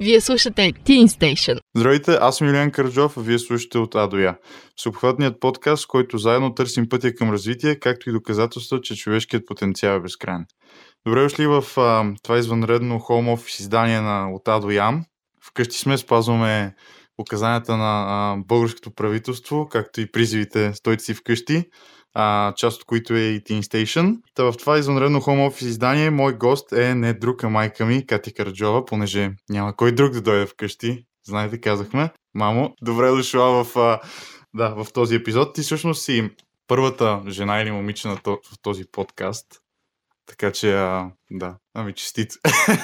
Вие слушате Teen Station. Здравейте, аз съм Илиан Карджов, а вие слушате от А до Я. Всеобхватният подкаст, в който заедно търсим пътя към развитие, както и доказателства, че човешкият потенциал е безкрайен. Добре дошли в а, това извънредно home office издание на От А до Я. Вкъщи сме, спазваме указанията на а, българското правителство, както и призивите стойте си вкъщи а, част от които е и Teen Station. Та в това извънредно home office издание мой гост е не друг, а майка ми, Кати Караджова, понеже няма кой друг да дойде вкъщи. Знаете, казахме. Мамо, добре дошла в, а, да, в този епизод. Ти всъщност си първата жена или момиче на в този подкаст. Така че, а, да, ами честит.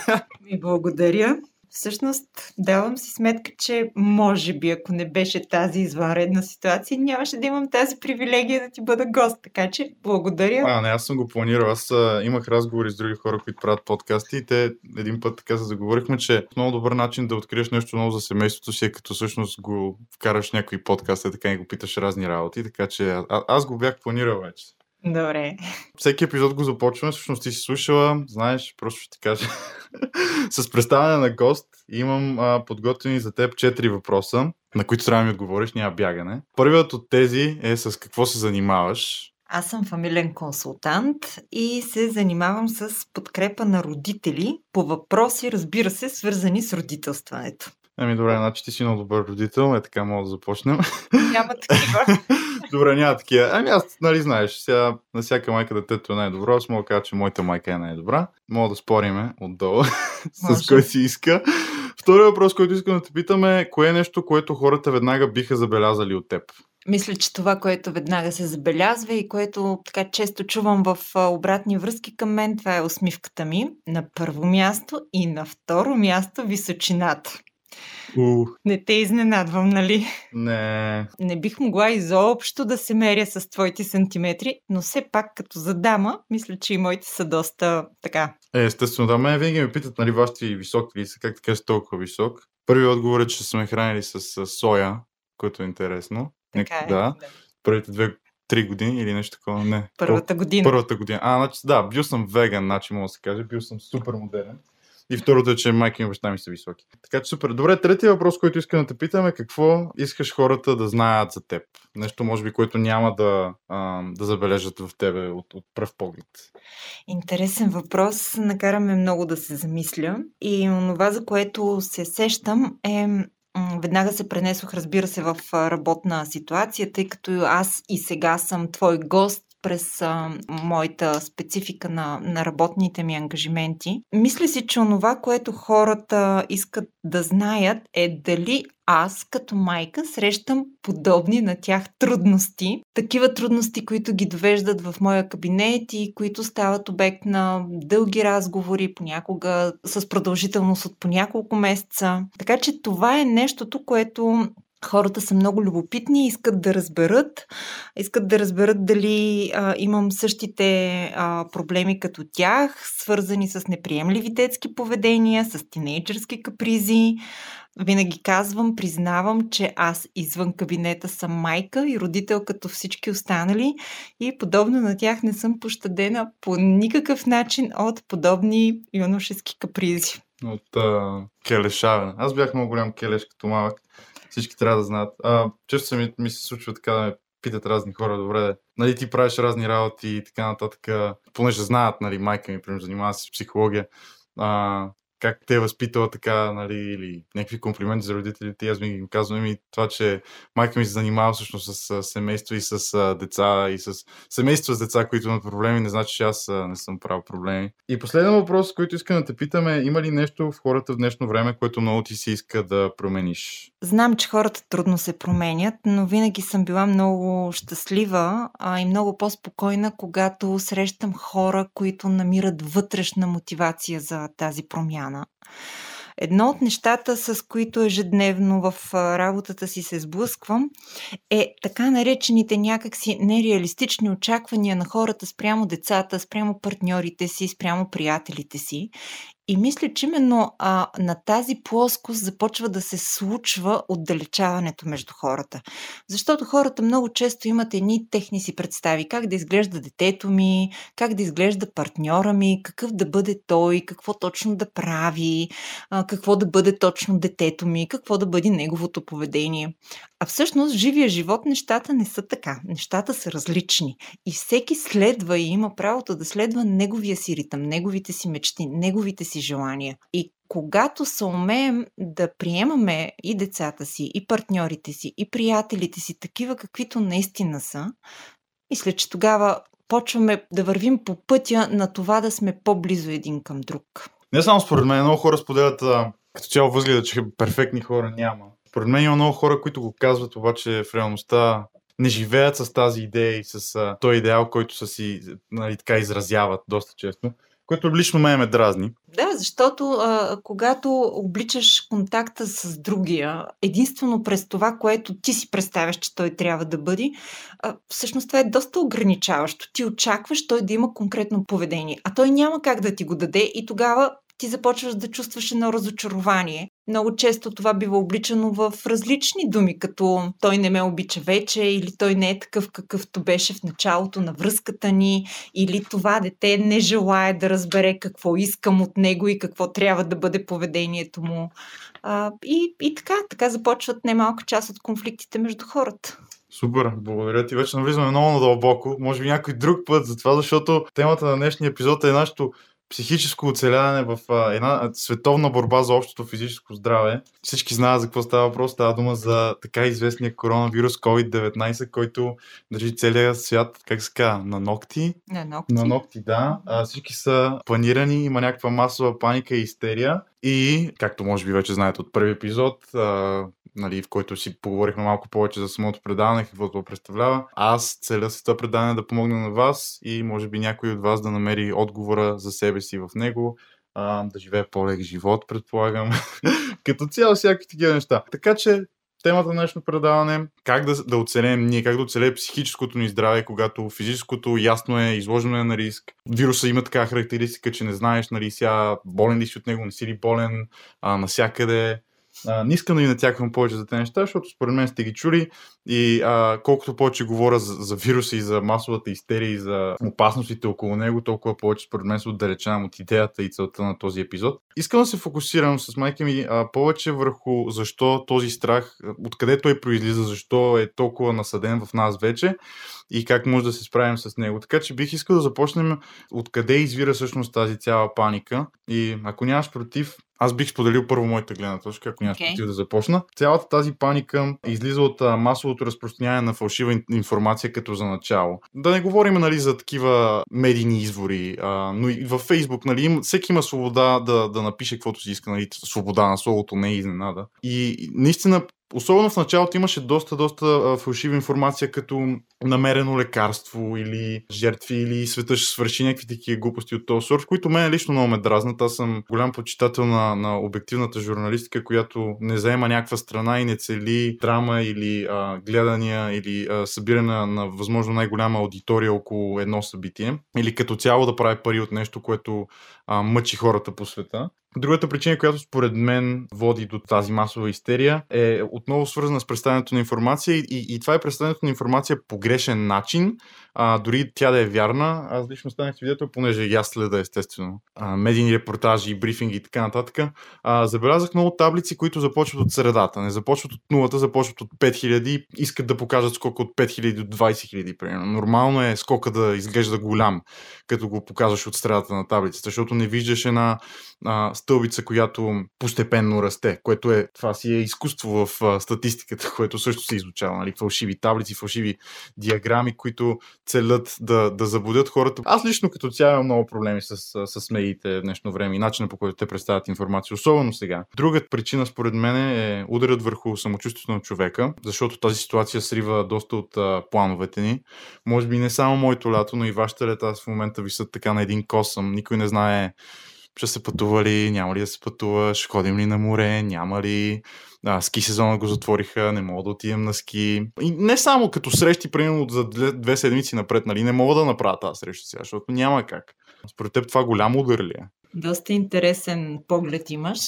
Ми благодаря. Всъщност, давам си сметка, че може би, ако не беше тази извънредна ситуация, нямаше да имам тази привилегия да ти бъда гост. Така че, благодаря. А, не, аз съм го планирал. Аз а, имах разговори с други хора, които правят подкасти и те един път така се заговорихме, че много добър начин да откриеш нещо ново за семейството си е като всъщност го вкараш някой подкаст, така и го питаш разни работи. Така че а, аз го бях планирал вече. Добре. Всеки епизод го започваме, всъщност ти си слушала, знаеш, просто ще ти кажа. с представяне на гост имам а, подготвени за теб четири въпроса, на които трябва да ми отговориш, няма бягане. Първият от тези е с какво се занимаваш. Аз съм фамилен консултант и се занимавам с подкрепа на родители по въпроси, разбира се, свързани с родителстването. Ами добре, значи ти си много добър родител, е така мога да започнем. Няма такива. добре, няма такива. Ами аз, нали знаеш, сега на всяка майка детето е най-добро, аз мога да кажа, че моята майка е най-добра. Мога да спориме отдолу с кой си иска. Втория въпрос, който искам да те питаме е, кое е нещо, което хората веднага биха забелязали от теб? Мисля, че това, което веднага се забелязва и което така често чувам в обратни връзки към мен, това е усмивката ми на първо място и на второ място височината. Uh. Не те изненадвам, нали? Не. Не бих могла изобщо да се меря с твоите сантиметри, но все пак като за дама, мисля, че и моите са доста така. Е, естествено, да, мен винаги ме питат, нали, вашите високи ли са, как така си толкова висок. Първият отговор е, че сме хранили с, с соя, което е интересно. Така е, да. да. Първите две три години или нещо такова. Не. Първата година. Първата година. А, значи, да, бил съм веган, значи мога да се каже. Бил съм супер модерен. И второто е, че майка и баща ми са високи. Така че супер. Добре, третия въпрос, който искам да те питам е какво искаш хората да знаят за теб? Нещо, може би, което няма да, да забележат в тебе от, от пръв поглед. Интересен въпрос. Накараме много да се замисля. И това, за което се сещам е Веднага се пренесох, разбира се, в работна ситуация, тъй като аз и сега съм твой гост през а, моята специфика на, на работните ми ангажименти. Мисля си, че онова, което хората искат да знаят е дали аз като майка срещам подобни на тях трудности. Такива трудности, които ги довеждат в моя кабинет и които стават обект на дълги разговори, понякога с продължителност от по няколко месеца. Така че това е нещото, което Хората са много любопитни, искат да разберат, искат да разберат дали а, имам същите а, проблеми като тях, свързани с неприемливи детски поведения, с тинейджърски капризи. Винаги казвам, признавам, че аз извън кабинета съм майка и родител като всички останали и подобно на тях не съм пощадена по никакъв начин от подобни юношески капризи. От а, келешаване. Аз бях много голям келеш като малък всички трябва да знаят. А, често ми, ми се случва така да ме питат разни хора, добре, нали, ти правиш разни работи и така нататък, понеже знаят, нали, майка ми, примерно, занимава се с психология, а, как те е възпитала така, нали, или някакви комплименти за родителите. Аз ми им казвам и това, че майка ми се занимава всъщност с семейство и с деца, и с семейство с деца, които имат проблеми, не значи, че аз не съм правил проблеми. И последен въпрос, който искам да те питаме, има ли нещо в хората в днешно време, което много ти се иска да промениш? Знам, че хората трудно се променят, но винаги съм била много щастлива а и много по-спокойна, когато срещам хора, които намират вътрешна мотивация за тази промяна промяна. Едно от нещата, с които ежедневно в работата си се сблъсквам, е така наречените някакси нереалистични очаквания на хората спрямо децата, спрямо партньорите си, спрямо приятелите си. И мисля, че именно а, на тази плоскост започва да се случва отдалечаването между хората. Защото хората много често имат едни техни си представи как да изглежда детето ми, как да изглежда партньора ми, какъв да бъде той, какво точно да прави, а, какво да бъде точно детето ми, какво да бъде неговото поведение. А всъщност в живия живот нещата не са така. Нещата са различни. И всеки следва и има правото да следва неговия си ритъм, неговите си мечти, неговите си желания. И когато се умеем да приемаме и децата си, и партньорите си, и приятелите си, такива каквито наистина са, мисля, че тогава почваме да вървим по пътя на това да сме по-близо един към друг. Не само според мен, много хора споделят като цяло възгледа, че перфектни хора няма. Според мен има много хора, които го казват, обаче в реалността не живеят с тази идея и с този идеал, който са си нали, така изразяват доста често, което лично ме ме дразни. Да, защото а, когато обличаш контакта с другия, единствено през това, което ти си представяш, че той трябва да бъде, а, всъщност това е доста ограничаващо. Ти очакваш той да има конкретно поведение, а той няма как да ти го даде и тогава ти започваш да чувстваш едно разочарование. Много често това бива обличано в различни думи, като той не ме обича вече, или той не е такъв какъвто беше в началото на връзката ни, или това дете не желая да разбере какво искам от него и какво трябва да бъде поведението му. А, и, и така, така започват немалка част от конфликтите между хората. Супер, благодаря ти. Вече навлизаме много надълбоко. Може би някой друг път за това, защото темата на днешния епизод е нашето психическо оцеляване в а, една световна борба за общото физическо здраве. Всички знаят за какво става въпрос. Става дума за така известния коронавирус COVID-19, който държи целия свят, как се казва, на ногти. На ногти. На ногти, да. А, всички са планирани, има някаква масова паника и истерия. И, както може би вече знаете от първи епизод, а, нали, в който си поговорихме малко повече за самото предаване, какво това представлява, аз целя с това предаване да помогна на вас и може би някой от вас да намери отговора за себе си в него, а, да живее по-лек живот, предполагам. Като цяло всякакви такива неща. Така че темата на днешно предаване как да, да оцелем ние, как да оцелее психическото ни здраве, когато физическото ясно е, изложено е на риск. Вируса има така характеристика, че не знаеш, нали, сега болен ли си от него, не си ли болен, а, насякъде а, не искам да ви натяквам повече за тези неща, защото според мен сте ги чули и а, колкото повече говоря за, за вируса и за масовата истерия и за опасностите около него, толкова повече според мен се отдалечавам от идеята и целта на този епизод. Искам да се фокусирам с майка ми а, повече върху защо този страх, откъде той произлиза, защо е толкова насъден в нас вече и как може да се справим с него. Така че бих искал да започнем откъде извира всъщност тази цяла паника и ако нямаш против, аз бих споделил първо моята гледна точка, ако нямаш okay. против да започна. Цялата тази паника излиза от масовото разпространяване на фалшива информация като за начало. Да не говорим нали, за такива медийни извори, а, но и във Фейсбук нали, им, всеки има свобода да, да напише каквото си иска. Нали, свобода на словото не е изненада. И наистина Особено в началото имаше доста, доста фалшива информация, като намерено лекарство или жертви или света ще свърши някакви такива глупости от този сорт, които мен лично много ме дразнат. Аз съм голям почитател на, на обективната журналистика, която не заема някаква страна и не цели драма или а, гледания или а, събиране на, на възможно най-голяма аудитория около едно събитие или като цяло да прави пари от нещо, което а, мъчи хората по света. Другата причина, която според мен води до тази масова истерия, е отново свързана с представянето на информация и, и, това е представянето на информация по грешен начин, а, дори тя да е вярна. Аз лично станах свидетел, понеже аз следа естествено а, медийни репортажи, брифинги и така нататък. А, забелязах много таблици, които започват от средата. Не започват от нулата, започват от 5000 и искат да покажат скока от 5000 до 20 000, примерно. Нормално е скока да изглежда голям, като го показваш от средата на таблицата, защото не виждаш една а, стълбица, която постепенно расте, което е, това си е изкуство в а, статистиката, което също се изучава, нали? фалшиви таблици, фалшиви диаграми, които целят да, да забудят хората. Аз лично като цяло имам много проблеми с, с медиите в днешно време и начина по който те представят информация, особено сега. Другата причина според мен е ударят върху самочувствието на човека, защото тази ситуация срива доста от а, плановете ни. Може би не само моето лято, но и вашите лета в момента висят така на един косъм. Никой не знае ще се пътува ли, няма ли да се пътува, ще ходим ли на море, няма ли. а, ски сезона го затвориха, не мога да отидем на ски. И не само като срещи, примерно за две, седмици напред, нали, не мога да направя тази среща сега, защото няма как. Според теб това голямо удар ли е? Доста интересен поглед имаш.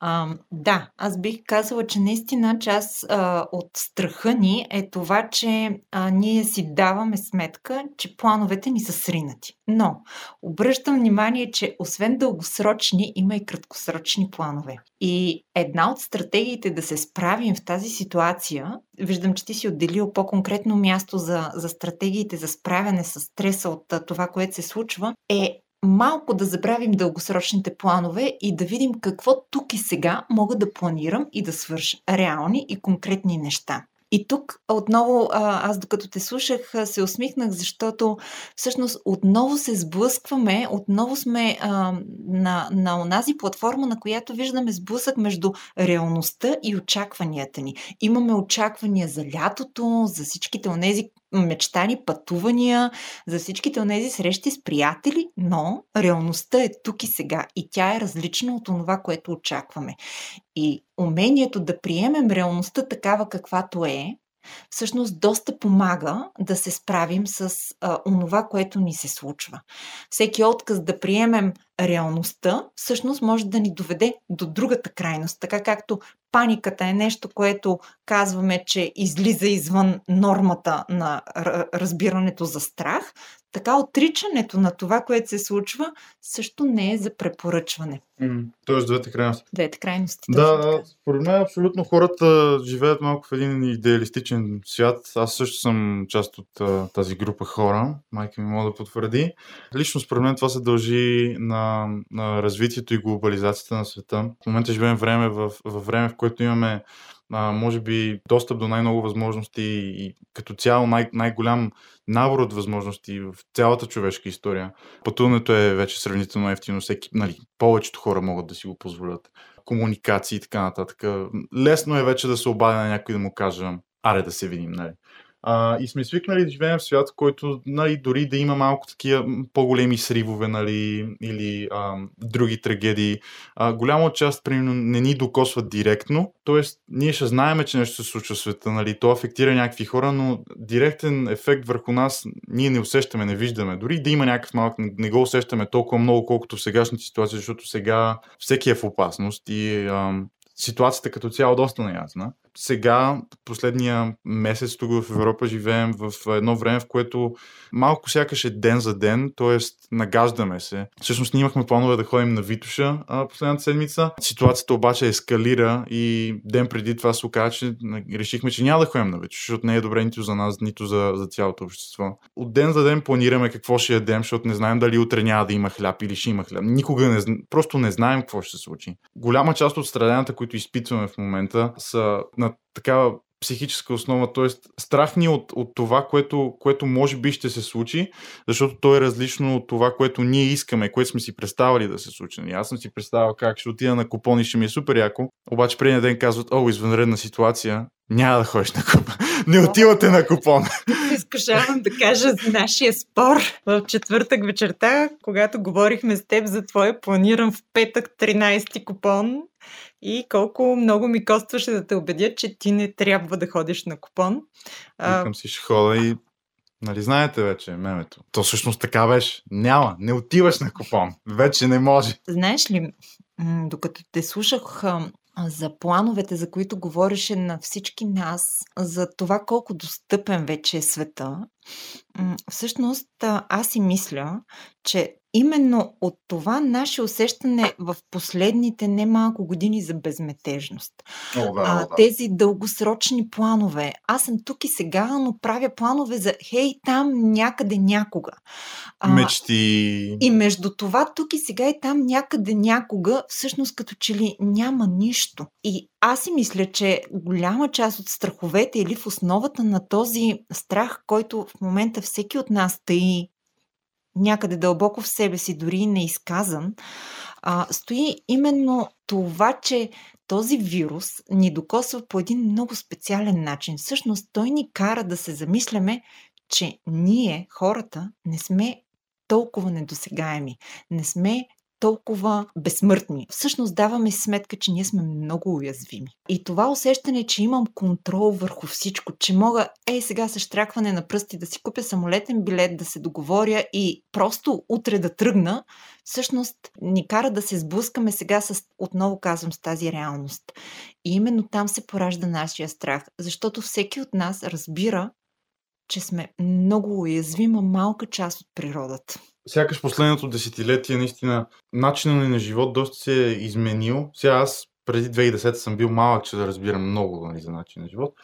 А, да, аз бих казала, че наистина част а, от страха ни е това, че а, ние си даваме сметка, че плановете ни са сринати. Но обръщам внимание, че освен дългосрочни, има и краткосрочни планове. И една от стратегиите да се справим в тази ситуация, виждам, че ти си отделил по-конкретно място за, за стратегиите за справяне с стреса от това, което се случва, е малко да забравим дългосрочните планове и да видим какво тук и сега мога да планирам и да свърша реални и конкретни неща. И тук отново, аз докато те слушах, се усмихнах, защото всъщност отново се сблъскваме, отново сме а, на, на онази платформа, на която виждаме сблъсък между реалността и очакванията ни. Имаме очаквания за лятото, за всичките онези мечтани пътувания, за всичките от тези срещи с приятели, но реалността е тук и сега и тя е различна от това, което очакваме. И умението да приемем реалността такава каквато е, всъщност доста помага да се справим с а, онова, което ни се случва. Всеки отказ да приемем реалността, всъщност може да ни доведе до другата крайност. Така както паниката е нещо, което казваме, че излиза извън нормата на разбирането за страх, така отричането на това, което се случва, също не е за препоръчване. Mm, тоест двете крайности. Двете крайности. Да, според мен абсолютно хората живеят малко в един идеалистичен свят. Аз също съм част от а, тази група хора. Майка ми може да потвърди. Лично според мен това се дължи на, на развитието и глобализацията на света. В момента живеем време в, в време, в което имаме а, може би достъп до най-много възможности и като цяло най- най-голям набор от възможности в цялата човешка история. Пътуването е вече сравнително ефтино, всеки, нали, повечето хора могат да си го позволят. Комуникации и така нататък. Лесно е вече да се обадя на някой да му кажа, аре да се видим, нали. А, и сме свикнали да живеем в свят, в който нали, дори да има малко такива по-големи сривове нали, или а, други трагедии, а, голяма част примерно, не ни докосват директно, т.е. ние ще знаеме, че нещо се случва в света, нали, то афектира някакви хора, но директен ефект върху нас ние не усещаме, не виждаме. Дори да има някакъв малък, не го усещаме толкова много, колкото в сегашната ситуация, защото сега всеки е в опасност и а, ситуацията като цяло доста неясна сега, последния месец тук в Европа живеем в едно време, в което малко сякаш е ден за ден, т.е. нагаждаме се. Всъщност ние имахме планове да ходим на Витуша а, последната седмица. Ситуацията обаче ескалира и ден преди това се оказа, че решихме, че няма да ходим на Витуша, защото не е добре нито за нас, нито за, за цялото общество. От ден за ден планираме какво ще ядем, защото не знаем дали утре няма да има хляб или ще има хляб. Никога не, просто не знаем какво ще се случи. Голяма част от страданията, които изпитваме в момента, са на такава психическа основа, т.е. страх ни от, от това, което, което може би ще се случи, защото то е различно от това, което ние искаме, което сме си представили да се случи. Нали, аз съм си представил как ще отида на купон и ще ми е супер яко, обаче преди ден казват, о, извънредна ситуация, няма да ходиш на купон. Не отивате на купон. Изкушавам да кажа за нашия спор в четвъртък вечерта, когато говорихме с теб за твоя планиран в петък 13 купон и колко много ми костваше да те убедя, че ти не трябва да ходиш на купон. Викам си ще хода и Нали знаете вече мемето? То всъщност така беше. Няма, не отиваш на купон. Вече не може. Знаеш ли, докато те слушах за плановете, за които говореше на всички нас, за това колко достъпен вече е света, всъщност аз си мисля, че именно от това наше усещане в последните немалко години за безметежност. О, да, а, да. тези дългосрочни планове. Аз съм тук и сега, но правя планове за хей там някъде някога. А, Мечти. И между това тук и сега и там някъде някога, всъщност като че ли няма нищо. И аз си мисля, че голяма част от страховете или в основата на този страх, който в момента всеки от нас тъй някъде дълбоко в себе си, дори неизказан, а, стои именно това, че този вирус ни докосва по един много специален начин. Всъщност той ни кара да се замисляме, че ние, хората, не сме толкова недосегаеми. Не сме толкова безсмъртни. Всъщност даваме сметка, че ние сме много уязвими. И това усещане, че имам контрол върху всичко, че мога, ей сега с штракване на пръсти да си купя самолетен билет, да се договоря и просто утре да тръгна, всъщност ни кара да се сблъскаме сега с, отново казвам, с тази реалност. И именно там се поражда нашия страх, защото всеки от нас разбира, че сме много уязвима малка част от природата. Сякаш последното десетилетие, наистина, начинът ни на живот доста се е изменил. Сега аз преди 2010 съм бил малък, че да разбирам много нали, за начин на живот.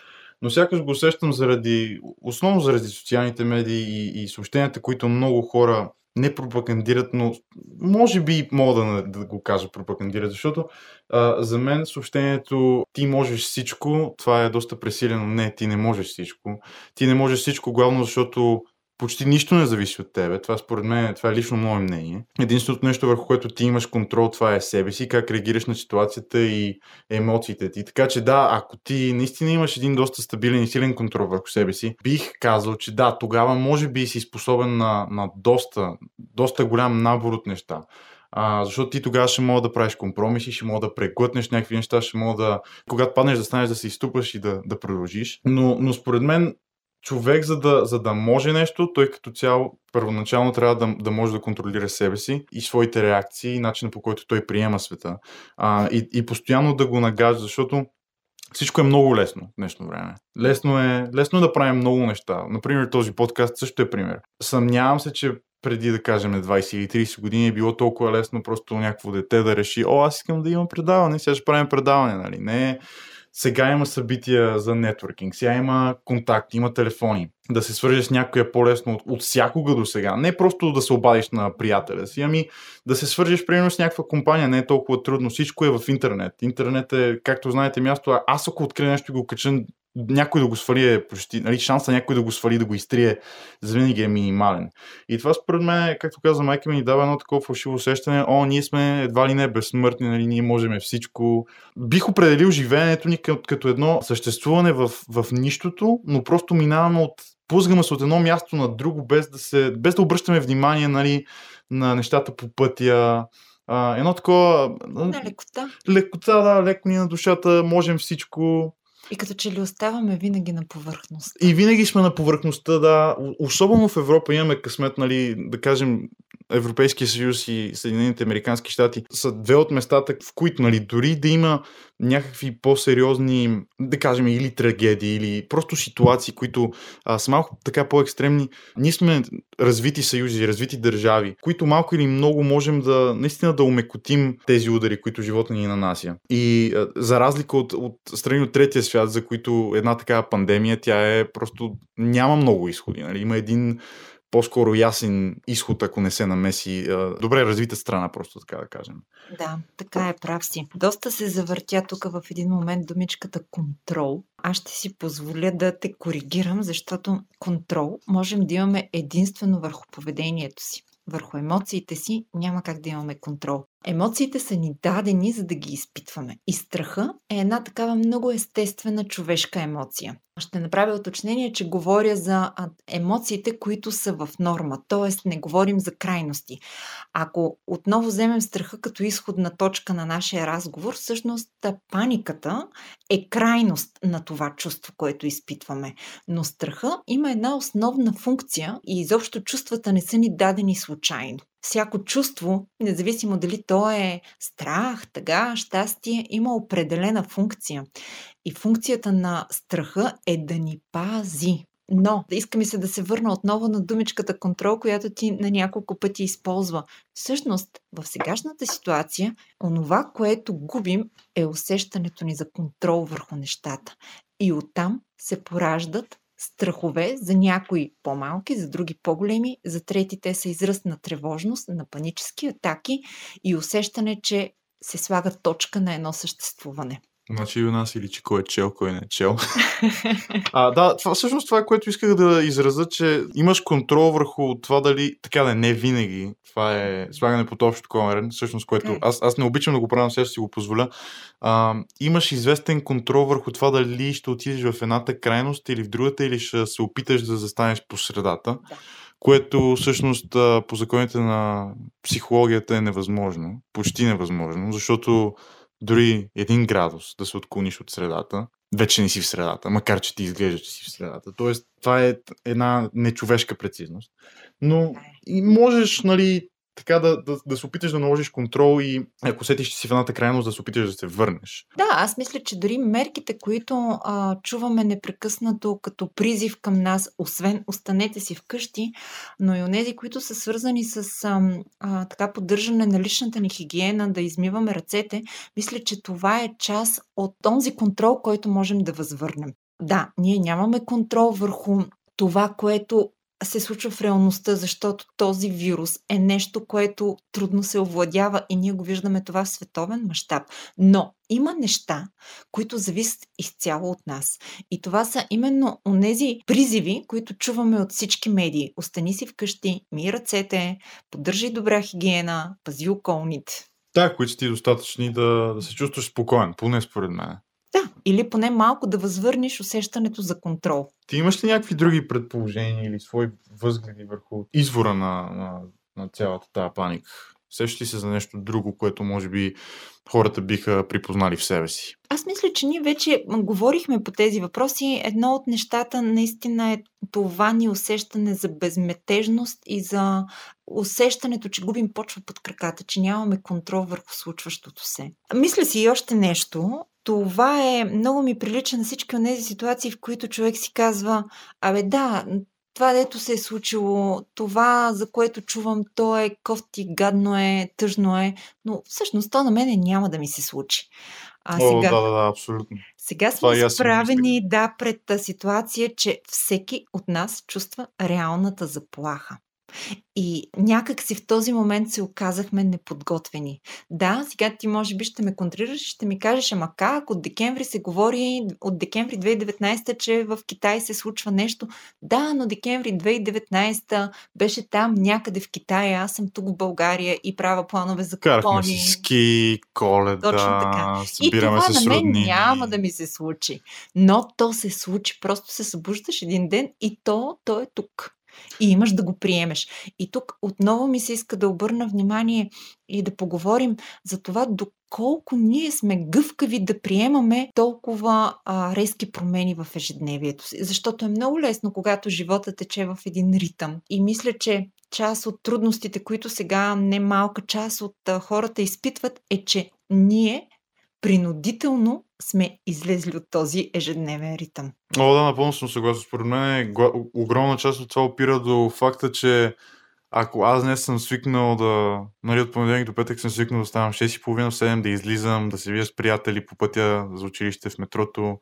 Но сякаш го усещам заради, основно заради социалните медии и, и съобщенията, които много хора не пропагандират, но може би мога да, да го кажа пропагандират, защото а, за мен съобщението ти можеш всичко, това е доста пресилено. Не, ти не можеш всичко. Ти не можеш всичко, главно защото почти нищо не зависи от тебе. Това според мен, това е лично мое мнение. Единственото нещо върху което ти имаш контрол, това е себе си, как реагираш на ситуацията и емоциите ти. Така че да, ако ти наистина имаш един доста стабилен и силен контрол върху себе си, бих казал, че да, тогава може би си способен на, на доста, доста голям набор от неща. А, защото ти тогава ще мога да правиш компромиси, ще мога да преглътнеш някакви неща, ще мога да, когато паднеш да станеш да се изтупаш и да, да продължиш. Но, но според мен човек, за да, за да може нещо, той като цяло първоначално трябва да, да може да контролира себе си и своите реакции, и начина по който той приема света. А, и, и постоянно да го нагажда, защото всичко е много лесно в днешно време. Лесно е, лесно е да правим много неща. Например, този подкаст също е пример. Съмнявам се, че преди да кажем 20 или 30 години е било толкова лесно просто някакво дете да реши, о, аз искам да имам предаване, сега ще правим предаване, нали? Не, сега има събития за нетворкинг, сега има контакти, има телефони. Да се свържеш с някой е по-лесно от, от всякога до сега. Не просто да се обадиш на приятеля си, ами да се свържеш примерно с някаква компания. Не е толкова трудно. Всичко е в интернет. Интернет е, както знаете, място. Аз ако открия нещо и го кача някой да го свали е почти, нали, шанса някой да го свали, да го изтрие, завинаги е минимален. И това според мен, както каза майка ми, ни дава едно такова фалшиво усещане, о, ние сме едва ли не безсмъртни, нали, ние можем всичко. Бих определил живеенето ни като, като едно съществуване в, в нищото, но просто минаваме от плъзгаме се от едно място на друго, без да, се, без да обръщаме внимание нали, на нещата по пътя. А, едно такова... На лекота. Лекота, да, леко ни на душата, можем всичко. И като че ли оставаме винаги на повърхност. И винаги сме на повърхността, да. Особено в Европа имаме късмет, нали, да кажем, Европейския съюз и Съединените Американски щати са две от местата, в които, нали, дори да има някакви по-сериозни, да кажем, или трагедии, или просто ситуации, които а, са малко така по-екстремни, ние сме развити съюзи, развити държави, които малко или много можем да наистина да умекотим тези удари, които живота ни нанася. И а, за разлика от, от страни от третия свят, за които една такава пандемия, тя е просто няма много изходи. Нали? Има един по-скоро ясен изход, ако не се намеси добре развита страна, просто така да кажем. Да, така е, прав си. Доста се завъртя тук в един момент думичката контрол. Аз ще си позволя да те коригирам, защото контрол можем да имаме единствено върху поведението си. Върху емоциите си няма как да имаме контрол. Емоциите са ни дадени, за да ги изпитваме. И страха е една такава много естествена човешка емоция. Ще направя уточнение, че говоря за емоциите, които са в норма, т.е. не говорим за крайности. Ако отново вземем страха като изходна точка на нашия разговор, всъщност паниката е крайност на това чувство, което изпитваме. Но страха има една основна функция и изобщо чувствата не са ни дадени случайно всяко чувство, независимо дали то е страх, тъга, щастие, има определена функция. И функцията на страха е да ни пази. Но иска ми се да се върна отново на думичката контрол, която ти на няколко пъти използва. Всъщност, в сегашната ситуация, онова, което губим, е усещането ни за контрол върху нещата. И оттам се пораждат страхове, за някои по-малки, за други по-големи, за трети те са изръст на тревожност, на панически атаки и усещане, че се слага точка на едно съществуване. Значи и у нас или че кой е чел, кой не е чел. а, да, това, всъщност това, което исках да изразя, че имаш контрол върху това дали, така да е, не винаги, това е слагане под общото комерен, всъщност, което аз, аз не обичам да го правя, сега ще си го позволя. А, имаш известен контрол върху това дали ще отидеш в едната крайност или в другата, или ще се опиташ да застанеш по средата. Да което всъщност по законите на психологията е невъзможно, почти невъзможно, защото дори един градус да се отклониш от средата, вече не си в средата, макар че ти изглежда, че си в средата. Тоест, това е една нечовешка прецизност. Но и можеш, нали, така да, да, да се опиташ да наложиш контрол и ако сетиш, си в едната крайност, да се опиташ да се върнеш. Да, аз мисля, че дори мерките, които а, чуваме непрекъснато като призив към нас, освен останете си вкъщи, но и онези, които са свързани с а, а, така поддържане на личната ни хигиена, да измиваме ръцете, мисля, че това е част от този контрол, който можем да възвърнем. Да, ние нямаме контрол върху това, което се случва в реалността, защото този вирус е нещо, което трудно се овладява и ние го виждаме това в световен мащаб. Но има неща, които зависят изцяло от нас. И това са именно онези призиви, които чуваме от всички медии. Остани си вкъщи, ми ръцете, поддържай добра хигиена, пази околните. Да, които ти достатъчни да, да се чувстваш спокоен, поне според мен. Да, или поне малко да възвърнеш усещането за контрол. Ти имаш ли някакви други предположения или свои възгледи върху извора на, на, на цялата тази паника? Сещаш ли се за нещо друго, което може би хората биха припознали в себе си? Аз мисля, че ние вече говорихме по тези въпроси. Едно от нещата наистина е това ни усещане за безметежност и за усещането, че губим почва под краката, че нямаме контрол върху случващото се. Мисля си и още нещо това е много ми прилича на всички от тези ситуации, в които човек си казва, абе да, това дето се е случило, това за което чувам, то е кофти, гадно е, тъжно е, но всъщност то на мене няма да ми се случи. А сега, О, да, да, да, абсолютно. Сега сме изправени, да, пред ситуация, че всеки от нас чувства реалната заплаха. И някак си в този момент се оказахме неподготвени. Да, сега ти може би ще ме контрираш и ще ми кажеш, ама как от декември се говори, от декември 2019, че в Китай се случва нещо. Да, но декември 2019 беше там някъде в Китай, аз съм тук в България и правя планове за купони. Карахме си ски, коледа, Точно така. И това се на мен няма да ми се случи. Но то се случи. Просто се събуждаш един ден и то, то е тук. И имаш да го приемеш. И тук отново ми се иска да обърна внимание и да поговорим за това доколко ние сме гъвкави да приемаме толкова а, резки промени в ежедневието си. Защото е много лесно, когато живота тече в един ритъм. И мисля, че част от трудностите, които сега немалка част от а, хората изпитват, е, че ние принудително сме излезли от този ежедневен ритъм. О, да, напълно съм съгласен. Според мен огромна част от това опира до факта, че ако аз не съм свикнал да, нали, от понеделник до петък съм свикнал да ставам 6.30 в 7, да излизам, да се видя с приятели по пътя за училище в метрото,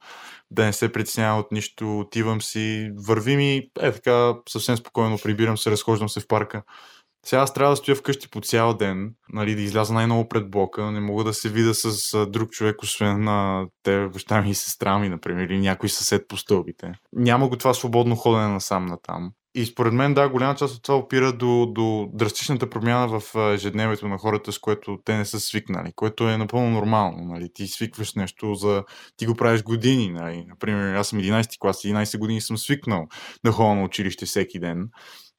да не се притеснявам от нищо, отивам си, вървим и е така съвсем спокойно прибирам се, разхождам се в парка. Сега аз трябва да стоя вкъщи по цял ден, нали, да изляза най-ново пред блока. Не мога да се видя с друг човек, освен на те, баща ми и сестра ми, например, или някой съсед по стълбите. Няма го това свободно ходене насам на там. И според мен, да, голяма част от това опира до, до драстичната промяна в ежедневието на хората, с което те не са свикнали, което е напълно нормално. Нали? Ти свикваш нещо, за... ти го правиш години. Нали? Например, аз съм 11 клас, 11 години съм свикнал да ходя на училище всеки ден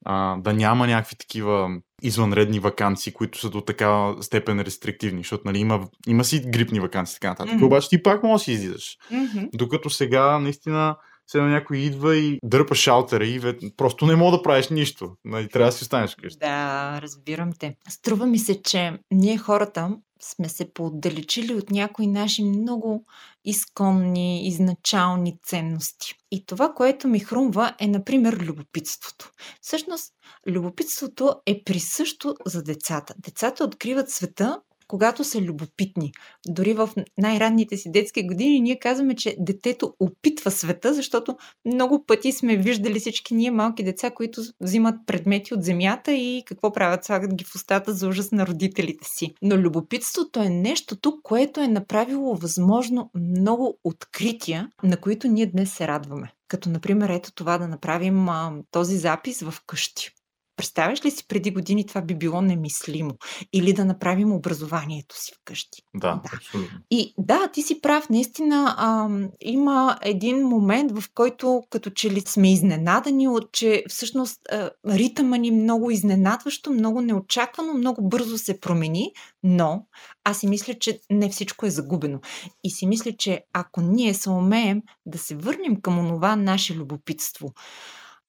а, да няма някакви такива извънредни вакансии, които са до такава степен рестриктивни, защото нали, има, има си грипни вакансии така нататък. Mm-hmm. Обаче ти пак можеш да си излизаш. Mm-hmm. Докато сега наистина сега някой идва и дърпа шалтера и ве... просто не мога да правиш нищо. Нали, трябва да си останеш вкъщи. Да, разбирам те. Струва ми се, че ние хората сме се поотдалечили от някои наши много изконни, изначални ценности. И това, което ми хрумва е, например, любопитството. Всъщност, любопитството е присъщо за децата. Децата откриват света когато са любопитни. Дори в най-ранните си детски години ние казваме, че детето опитва света, защото много пъти сме виждали всички ние малки деца, които взимат предмети от земята и какво правят? Слагат ги в устата за ужас на родителите си. Но любопитството е нещо тук, което е направило възможно много открития, на които ние днес се радваме. Като, например, ето това да направим а, този запис в къщи Представяш ли си преди години това би било немислимо? Или да направим образованието си вкъщи? Да, да. абсолютно. И да, ти си прав. Наистина а, има един момент, в който като че ли сме изненадани от, че всъщност а, ритъма ни много изненадващо, много неочаквано, много бързо се промени, но аз си мисля, че не всичко е загубено. И си мисля, че ако ние се умеем да се върнем към онова наше любопитство,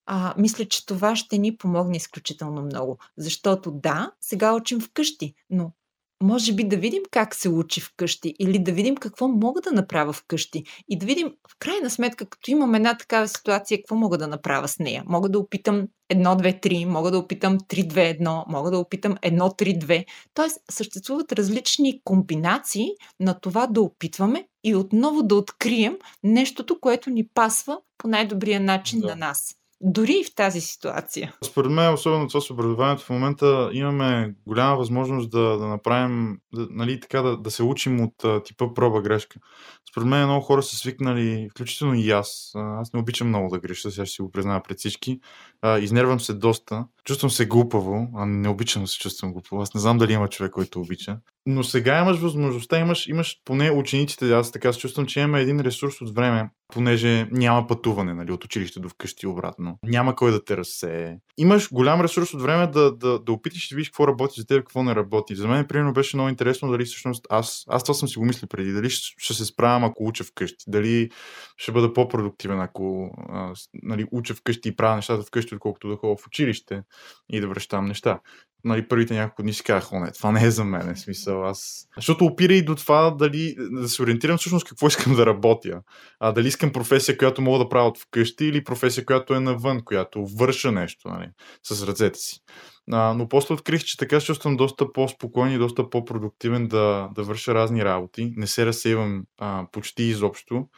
а, мисля, че това ще ни помогне изключително много. Защото да, сега учим вкъщи, но може би да видим как се учи вкъщи или да видим какво мога да направя вкъщи и да видим в крайна сметка, като имам една такава ситуация, какво мога да направя с нея. Мога да опитам 1-2-3, мога да опитам 3-2-1, мога да опитам 1-3-2. Тоест, съществуват различни комбинации на това да опитваме и отново да открием нещото, което ни пасва по най-добрия начин да. на нас дори и в тази ситуация. Според мен, особено това с образованието, в момента имаме голяма възможност да, да направим, да, нали, така, да, да се учим от а, типа проба-грешка. Според мен много хора са свикнали, включително и аз. Аз не обичам много да греша, сега ще си го призная пред всички. А, изнервам се доста. Чувствам се глупаво, а не обичам да се чувствам глупаво. Аз не знам дали има човек, който обича. Но сега имаш възможността, имаш, имаш поне учениците, аз така се чувствам, че имаме един ресурс от време, понеже няма пътуване нали, от училище до вкъщи обратно. Няма кой да те разсее. Имаш голям ресурс от време да, да, да опиташ да видиш какво работи за теб, какво не работи. За мен, примерно, беше много интересно дали всъщност аз, аз това съм си го мислил преди, дали ще се справям ако уча вкъщи, дали ще бъда по-продуктивен ако а, нали, уча вкъщи и правя нещата вкъщи, отколкото да ходя в училище и да връщам неща нали, първите няколко дни си казах, о, не, това не е за мен, смисъл, аз... Защото опира и до това дали да се ориентирам всъщност какво искам да работя. А, дали искам професия, която мога да правя от вкъщи или професия, която е навън, която върша нещо, нали, с ръцете си. А, но после открих, че така се чувствам доста по-спокоен и доста по-продуктивен да, да върша разни работи. Не се разсейвам а, почти изобщо.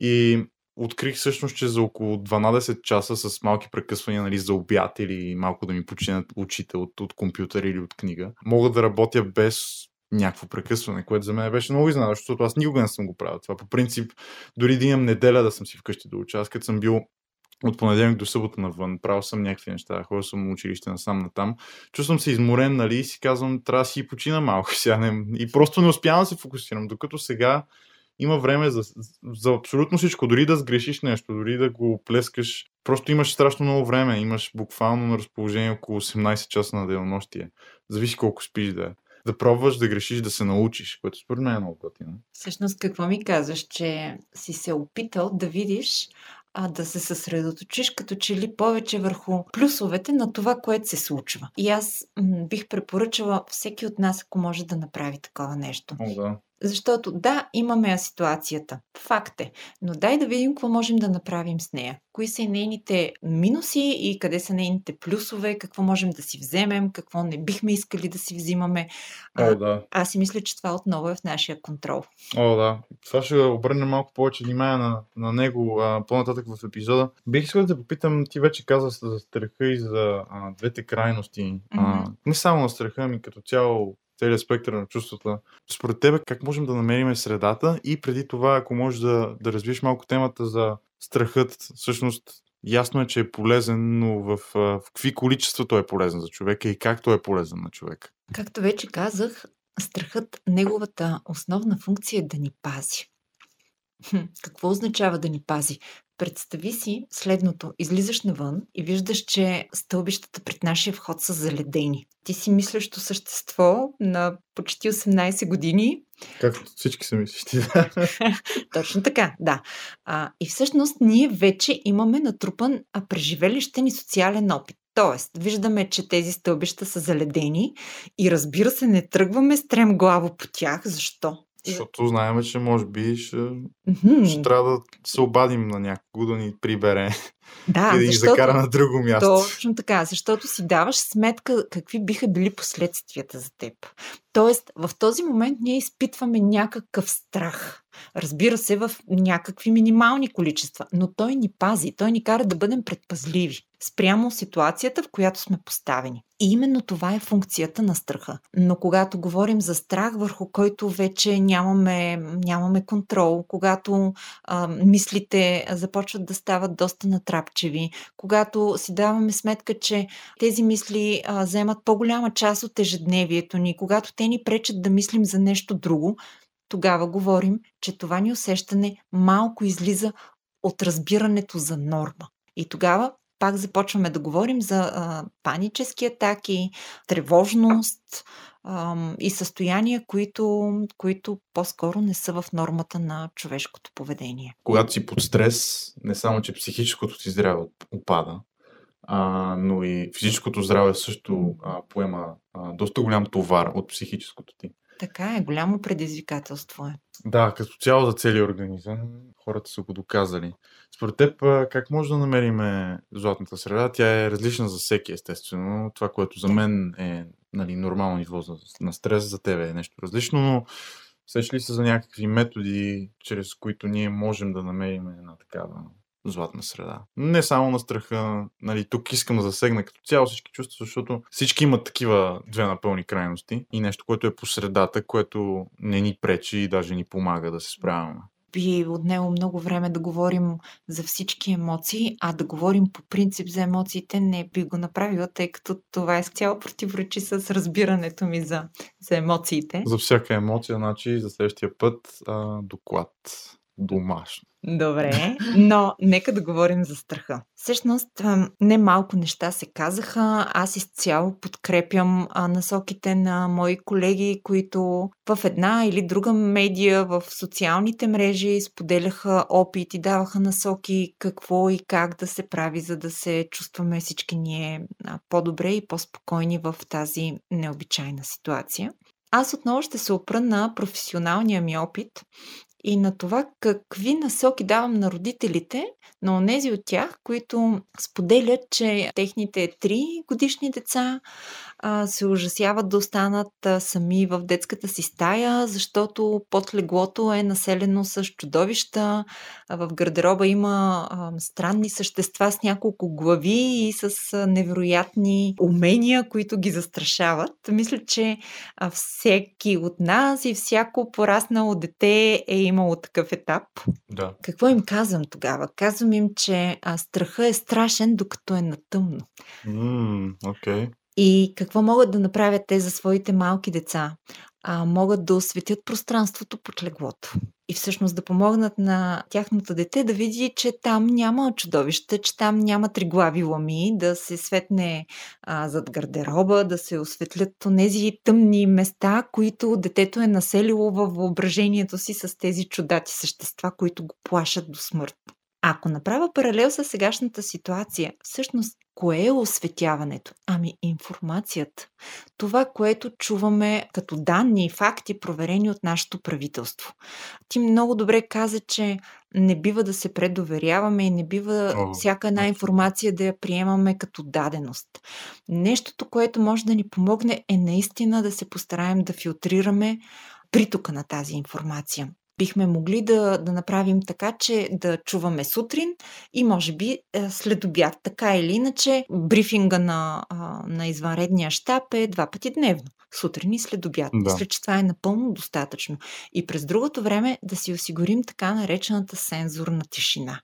И открих всъщност, че за около 12 часа с малки прекъсвания нали, за обяд или малко да ми починат очите от, от компютър или от книга, мога да работя без някакво прекъсване, което за мен беше много изненадващо, защото аз никога не съм го правил това. По принцип, дори да имам неделя да съм си вкъщи да уча, аз като съм бил от понеделник до събота навън, правил съм някакви неща, ходил съм училище насам натам. Чувствам се изморен, нали, и си казвам, трябва да си почина малко сега. Не... И просто не успявам да се фокусирам, докато сега има време за, за абсолютно всичко. Дори да сгрешиш нещо, дори да го плескаш. Просто имаш страшно много време. Имаш буквално на разположение около 18 часа на денонощие. Зависи колко спиш да е. Да пробваш да грешиш, да се научиш, което според мен е много готино. Всъщност, какво ми казваш, че си се опитал да видиш а да се съсредоточиш като че ли повече върху плюсовете на това, което се случва. И аз м- бих препоръчала всеки от нас, ако може да направи такова нещо. О, да. Защото да, имаме ситуацията. Факт е. Но дай да видим какво можем да направим с нея. Кои са нейните минуси и къде са нейните плюсове, какво можем да си вземем, какво не бихме искали да си взимаме. О, да. Аз си мисля, че това отново е в нашия контрол. О, да. Това ще обърнем малко повече внимание на, на него а, по-нататък в епизода. Бих искал да попитам, ти вече каза за страха и за а, двете крайности. Mm-hmm. А, не само на страха, ами като цяло целият спектър на чувствата. Според тебе как можем да намерим средата и преди това, ако можеш да, да развиеш малко темата за страхът, всъщност ясно е, че е полезен, но в, в какви количества той е полезен за човека и как той е полезен на човека. Както вече казах, страхът, неговата основна функция е да ни пази. Какво означава да ни пази? Представи си следното. Излизаш навън и виждаш, че стълбищата пред нашия вход са заледени. Ти си мислещо същество на почти 18 години. Както всички са мислещи. Точно така, да. А, и всъщност ние вече имаме натрупан а преживелищен и социален опит. Тоест, виждаме, че тези стълбища са заледени и разбира се, не тръгваме стрем главо по тях. Защо? Защото знаем, че може би ще, mm-hmm. ще трябва да се обадим на някого да ни прибере да, и да ни закара на друго място. Точно така, защото си даваш сметка какви биха били последствията за теб. Тоест, в този момент ние изпитваме някакъв страх. Разбира се, в някакви минимални количества, но той ни пази, той ни кара да бъдем предпазливи спрямо ситуацията, в която сме поставени. И именно това е функцията на страха. Но когато говорим за страх, върху който вече нямаме, нямаме контрол, когато а, мислите започват да стават доста натрапчеви, когато си даваме сметка, че тези мисли а, вземат по-голяма част от ежедневието ни, когато те ни пречат да мислим за нещо друго, тогава говорим, че това ни усещане малко излиза от разбирането за норма. И тогава пак започваме да говорим за а, панически атаки, тревожност а, и състояния, които, които по-скоро не са в нормата на човешкото поведение. Когато си под стрес, не само, че психическото ти здраве опада, а, но и физическото здраве също а, поема а, доста голям товар от психическото ти. Така е, голямо предизвикателство е. Да, като цяло за целия организъм хората са го доказали. Според теб, как може да намерим златната среда? Тя е различна за всеки, естествено. Това, което за мен е нали, нормално ниво на стрес, за тебе е нещо различно, но сещаш ли се за някакви методи, чрез които ние можем да намерим една такава златна среда. Не само на страха, нали, тук искам да засегна като цяло всички чувства, защото всички имат такива две напълни крайности и нещо, което е по средата, което не ни пречи и даже ни помага да се справяме би отнело много време да говорим за всички емоции, а да говорим по принцип за емоциите не би го направила, тъй като това е цяло противоречи с разбирането ми за, за емоциите. За всяка емоция, значи за следващия път а, доклад домашно. Добре, но нека да говорим за страха. Всъщност, не малко неща се казаха. Аз изцяло подкрепям насоките на мои колеги, които в една или друга медия, в социалните мрежи споделяха опит и даваха насоки какво и как да се прави, за да се чувстваме всички ние по-добре и по-спокойни в тази необичайна ситуация. Аз отново ще се опра на професионалния ми опит и на това какви насоки давам на родителите, на онези от тях, които споделят, че техните три годишни деца а, се ужасяват да останат а, сами в детската си стая, защото под леглото е населено с чудовища. А, в гардероба има а, странни същества с няколко глави и с а, невероятни умения, които ги застрашават. Мисля, че а, всеки от нас и всяко пораснало дете е имало такъв етап. Да. Какво им казвам тогава? Казвам им, че а, страха е страшен, докато е на тъмно. Mm, okay. И какво могат да направят те за своите малки деца? А, могат да осветят пространството под леглото. И всъщност да помогнат на тяхното дете да види, че там няма чудовище, че там няма триглави лами, да се светне а, зад гардероба, да се осветлят тези тъмни места, които детето е населило във въображението си с тези чудати същества, които го плашат до смърт. Ако направя паралел с сегашната ситуация, всъщност Кое е осветяването? Ами информацията. Това, което чуваме като данни и факти, проверени от нашето правителство. Ти много добре каза, че не бива да се предоверяваме и не бива О, всяка една информация да я приемаме като даденост. Нещото, което може да ни помогне е наистина да се постараем да филтрираме притока на тази информация бихме могли да, да направим така, че да чуваме сутрин и може би е, след обяд. Така или иначе, брифинга на, на извънредния щаб е два пъти дневно. Сутрин и след обяд. Да. Мисля, че това е напълно достатъчно. И през другото време да си осигурим така наречената сензорна тишина.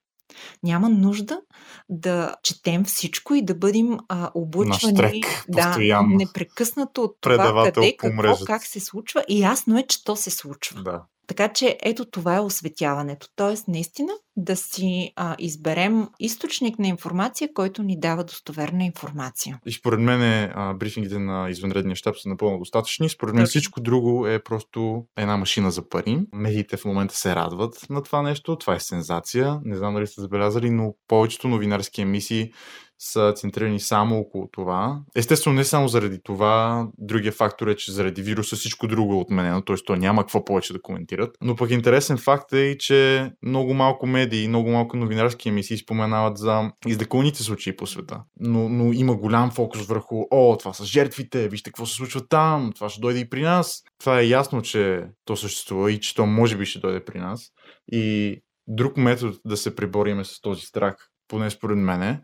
Няма нужда да четем всичко и да бъдем а, облъчвани штрек, да, непрекъснато от това къде, какво, как се случва. И ясно е, че то се случва. Да. Така че ето това е осветяването. Тоест, наистина да си а, изберем източник на информация, който ни дава достоверна информация. И според мен а, брифингите на извънредния щаб са напълно достатъчни. Според мен всичко друго е просто една машина за пари. Медиите в момента се радват на това нещо. Това е сензация. Не знам дали сте забелязали, но повечето новинарски емисии са центрирани само около това. Естествено, не само заради това, другия фактор е, че заради вируса всичко друго е отменено, т.е. то няма какво повече да коментират. Но пък интересен факт е и, че много малко медии, много малко новинарски емисии споменават за излекалните случаи по света. Но, но има голям фокус върху, о, това са жертвите, вижте какво се случва там, това ще дойде и при нас. Това е ясно, че то съществува и че то може би ще дойде при нас. И друг метод да се пребориме с този страх, поне според мене,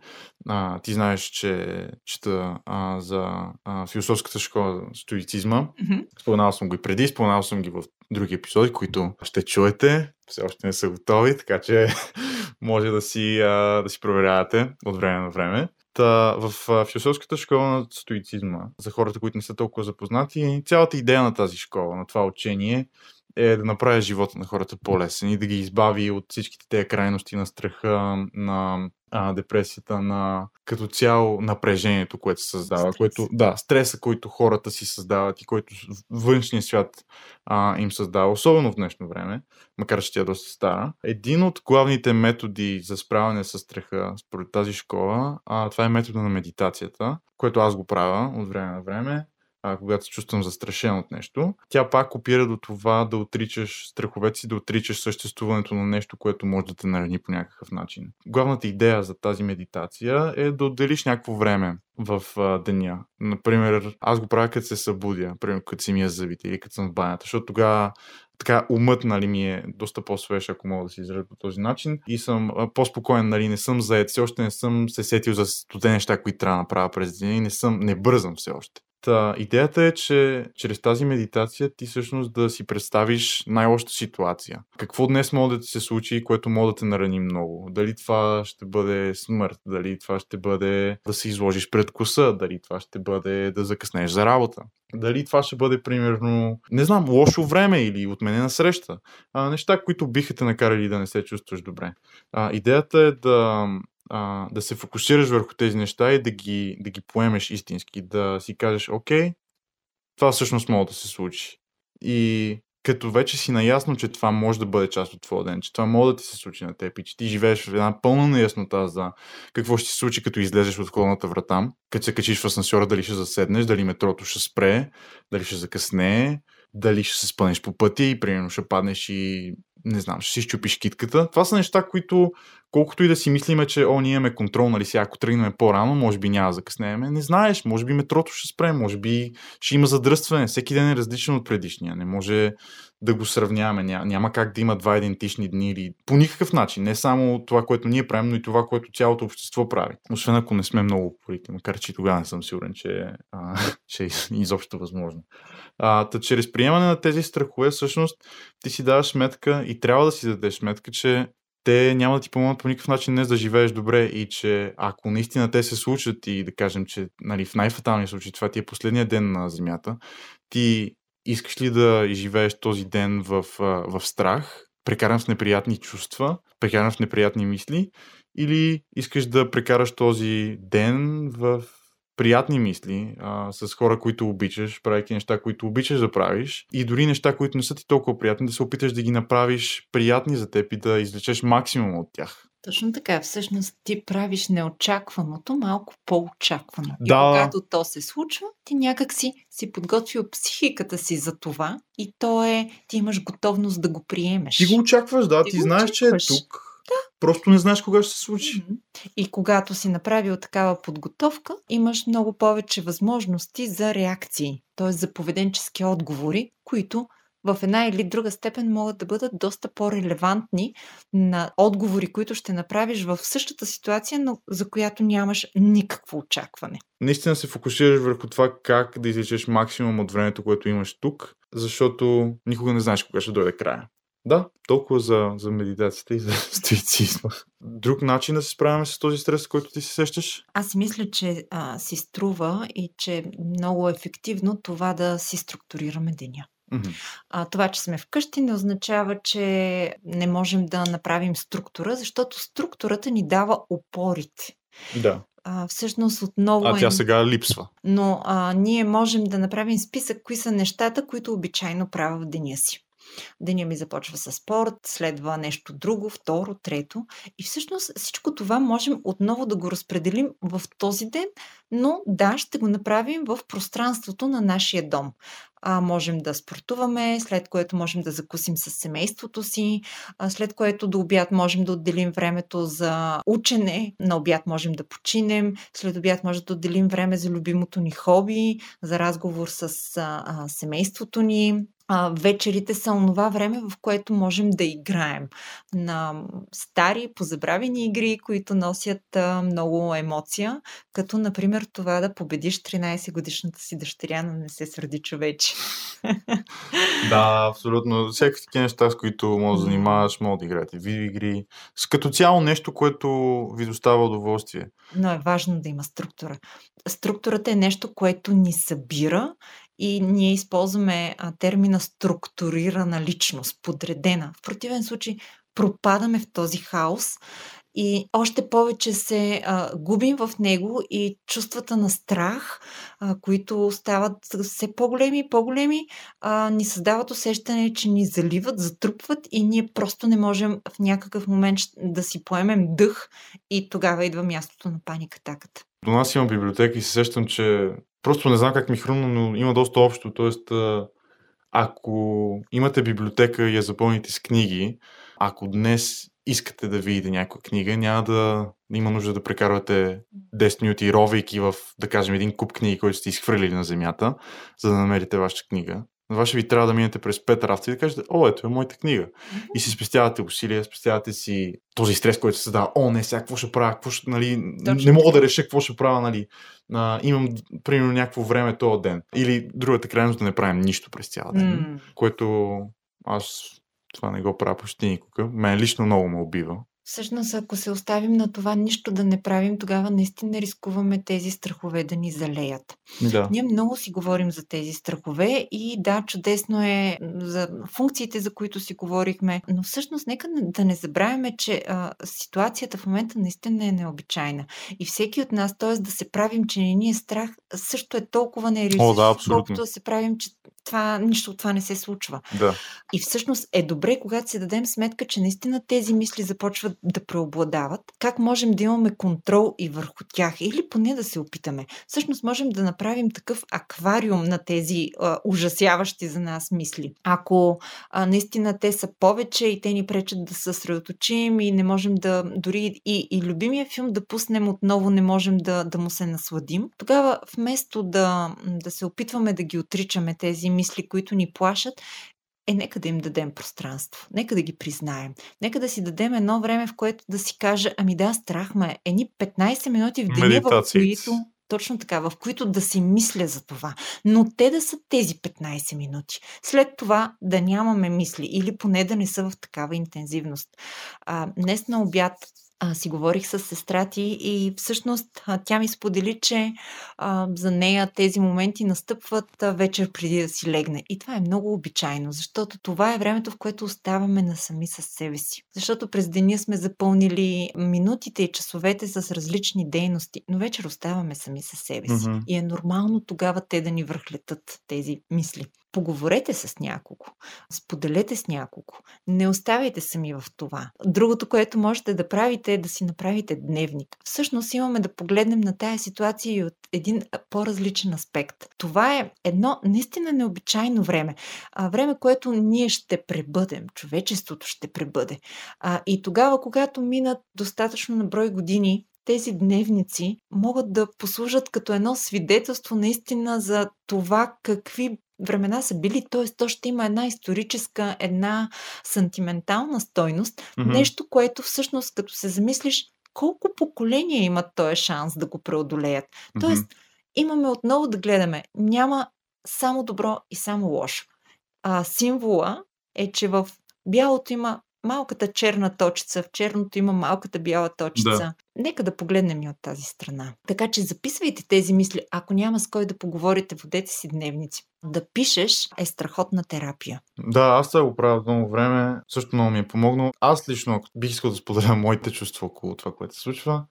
а, ти знаеш, че чета а, за а, философската школа стоицизма. Мгм. Споменал съм го и преди, споменал съм ги в други епизоди, които ще чуете. Все още не са готови, така че може да си, а, да си проверявате от време на време. Та, в а, философската школа на стоицизма, за хората, които не са толкова запознати, цялата идея на тази школа, на това учение, е да направи живота на хората по-лесен и да ги избави от всичките тези крайности на страха, на а, депресията, на като цяло напрежението, което се създава, Стрес. което, да, стреса, който хората си създават и който външния свят а, им създава, особено в днешно време, макар че тя е доста стара. Един от главните методи за справяне с страха, според тази школа, а, това е метода на медитацията, което аз го правя от време на време а, когато се чувствам застрашен от нещо. Тя пак опира до това да отричаш страховете си, да отричаш съществуването на нещо, което може да те нарани по някакъв начин. Главната идея за тази медитация е да отделиш някакво време в а, деня. Например, аз го правя като се събудя, примерно като си ми е зъбите или като съм в банята, защото тогава така умът нали, ми е доста по-свеж, ако мога да се изразя по този начин. И съм а, по-спокоен, нали, не съм заед, все още не съм се сетил за стотен неща, които трябва да направя през деня и не, съм, не бързам все още. Та, идеята е, че чрез тази медитация ти всъщност да си представиш най-лошата ситуация. Какво днес може да ти се случи, което може да те нарани много? Дали това ще бъде смърт, дали това ще бъде да се изложиш пред коса, дали това ще бъде да закъснеш за работа. Дали това ще бъде, примерно, не знам, лошо време или отменена среща. А, неща, които биха те накарали да не се чувстваш добре. А, идеята е да, а, да се фокусираш върху тези неща и да ги, да ги поемеш истински. Да си кажеш, окей, това всъщност може да се случи. И като вече си наясно, че това може да бъде част от твоя ден, че това може да ти се случи на теб и че ти живееш в една пълна неяснота за какво ще се случи, като излезеш от входната врата, като се качиш в асансьора, дали ще заседнеш, дали метрото ще спре, дали ще закъснее, дали ще се спънеш по пътя и примерно ще паднеш и не знам, ще си щупиш китката. Това са неща, които колкото и да си мислиме, че о, ние имаме контрол, нали сега, ако тръгнем по-рано, може би няма да. Не знаеш, може би метрото ще спре, може би ще има задръстване. Всеки ден е различен от предишния. Не може да го сравняваме. Няма, няма как да има два идентични дни или по никакъв начин. Не само това, което ние правим, но и това, което цялото общество прави. Освен ако не сме много упорити, макар че тогава не съм сигурен, че, а, че е изобщо възможно. А, та, чрез приемане на тези страхове, всъщност, ти си даваш сметка и трябва да си дадеш сметка, че те няма да ти помогнат по никакъв начин днес да живееш добре и че ако наистина те се случат и да кажем, че нали, в най-фаталния случай това ти е последния ден на Земята, ти искаш ли да изживееш този ден в, в страх, прекаран с неприятни чувства, прекаран с неприятни мисли, или искаш да прекараш този ден в приятни мисли, а, с хора, които обичаш, правейки неща, които обичаш да правиш и дори неща, които не са ти толкова приятни, да се опиташ да ги направиш приятни за теб и да извлечеш максимум от тях. Точно така. Всъщност ти правиш неочакваното малко по-очаквано. Да. И когато то се случва, ти някак си си подготвил психиката си за това и то е, ти имаш готовност да го приемеш. Ти го очакваш, да, Ти ти, знаеш, че е очакваш. Тук. Просто не знаеш кога ще се случи. И когато си направил такава подготовка, имаш много повече възможности за реакции, т.е. за поведенчески отговори, които в една или друга степен могат да бъдат доста по-релевантни на отговори, които ще направиш в същата ситуация, но за която нямаш никакво очакване. Наистина се фокусираш върху това как да излечеш максимум от времето, което имаш тук, защото никога не знаеш кога ще дойде края. Да, толкова за, за медитацията и за стоицизма. Друг начин да се справяме с този стрес, който ти се сещаш? Аз мисля, че а, си струва и че е много ефективно това да си структурираме деня. Мгм. А, това, че сме вкъщи, не означава, че не можем да направим структура, защото структурата ни дава опорите. Да. А, всъщност отново А е... тя сега липсва. Но а, ние можем да направим списък, кои са нещата, които обичайно правя в деня си. Деня ми започва с спорт, следва нещо друго, второ, трето. И всъщност всичко това можем отново да го разпределим в този ден, но да, ще го направим в пространството на нашия дом. А, можем да спортуваме, след което можем да закусим с семейството си, а, след което до обяд можем да отделим времето за учене, на обяд можем да починем, след обяд може да отделим време за любимото ни хоби, за разговор с а, а, семейството ни, а, вечерите са онова време, в което можем да играем на стари, позабравени игри, които носят а, много емоция, като например това да победиш 13 годишната си дъщеря, но не се сърди човече. Да, абсолютно. Всякакви такива неща, с които може да занимаваш, може да играете видеоигри. С като цяло нещо, което ви достава удоволствие. Но е важно да има структура. Структурата е нещо, което ни събира и ние използваме а, термина структурирана личност, подредена. В противен случай пропадаме в този хаос и още повече се а, губим в него и чувствата на страх, а, които стават все по-големи и по-големи, а, ни създават усещане, че ни заливат, затрупват и ние просто не можем в някакъв момент да си поемем дъх и тогава идва мястото на паникатаката. До нас има библиотека и се сещам, че просто не знам как ми хрумна, но има доста общо. Тоест, ако имате библиотека и я запълните с книги, ако днес искате да видите някоя книга, няма да има нужда да прекарвате 10 минути ровейки в, да кажем, един куп книги, който сте изхвърлили на земята, за да намерите вашата книга. На ваше ви трябва да минете през пет рафта и да кажете, о, ето е моята книга. И си спестявате усилия, спестявате си този стрес, който се дава. О, не, сега какво ще правя, какво ще, нали, Точно. не мога да реша какво ще правя, нали. А, имам, примерно, някакво време този ден. Или другата крайност да не правим нищо през цял ден, mm. което аз това не го правя почти никога. Мен лично много ме убива. Всъщност, ако се оставим на това нищо да не правим, тогава наистина рискуваме тези страхове да ни залеят. Да. Ние много си говорим за тези страхове и да, чудесно е за функциите, за които си говорихме, но всъщност нека да не забравяме, че а, ситуацията в момента наистина е необичайна. И всеки от нас, т.е. да се правим, че не ни е страх, също е толкова нереалистично, да, колкото да се правим, че това, нищо от това не се случва. Да. И всъщност е добре, когато си дадем сметка, че наистина тези мисли започват да преобладават, как можем да имаме контрол и върху тях, или поне да се опитаме. Всъщност можем да направим такъв аквариум на тези а, ужасяващи за нас мисли. Ако а, наистина те са повече и те ни пречат да се съсредоточим и не можем да, дори и, и любимия филм да пуснем отново, не можем да, да му се насладим, тогава вместо да, да се опитваме да ги отричаме тези мисли, които ни плашат, е нека да им дадем пространство, нека да ги признаем, нека да си дадем едно време, в което да си кажа, ами да, страх ме, едни 15 минути в деня, в които точно така, в които да си мисля за това. Но те да са тези 15 минути. След това да нямаме мисли или поне да не са в такава интензивност. А, днес на обяд а, си говорих с сестра ти и всъщност а, тя ми сподели, че а, за нея тези моменти настъпват а, вечер преди да си легне. И това е много обичайно, защото това е времето, в което оставаме насами с себе си. Защото през деня сме запълнили минутите и часовете с различни дейности, но вечер оставаме сами с себе си. Mm-hmm. И е нормално тогава те да ни върхлетат тези мисли. Поговорете с някого, споделете с някого, не оставяйте сами в това. Другото, което можете да правите е да си направите дневник. Всъщност имаме да погледнем на тая ситуация и от един по-различен аспект. Това е едно наистина необичайно време. А, време, което ние ще пребъдем, човечеството ще пребъде. А, и тогава, когато минат достатъчно на брой години, тези дневници могат да послужат като едно свидетелство наистина за това какви времена са били, т.е. то ще има една историческа, една сантиментална стойност, mm-hmm. нещо, което всъщност, като се замислиш, колко поколения имат този шанс да го преодолеят. Mm-hmm. Тоест, имаме отново да гледаме. Няма само добро и само лошо. А символа е, че в бялото има малката черна точица, в черното има малката бяла точица. Да. Нека да погледнем и от тази страна. Така че записвайте тези мисли. Ако няма с кой да поговорите, водете си дневници. Да пишеш е страхотна терапия. Да, аз това го правя много време. Също много ми е помогнало. Аз лично бих искал да споделя моите чувства около това, което се случва.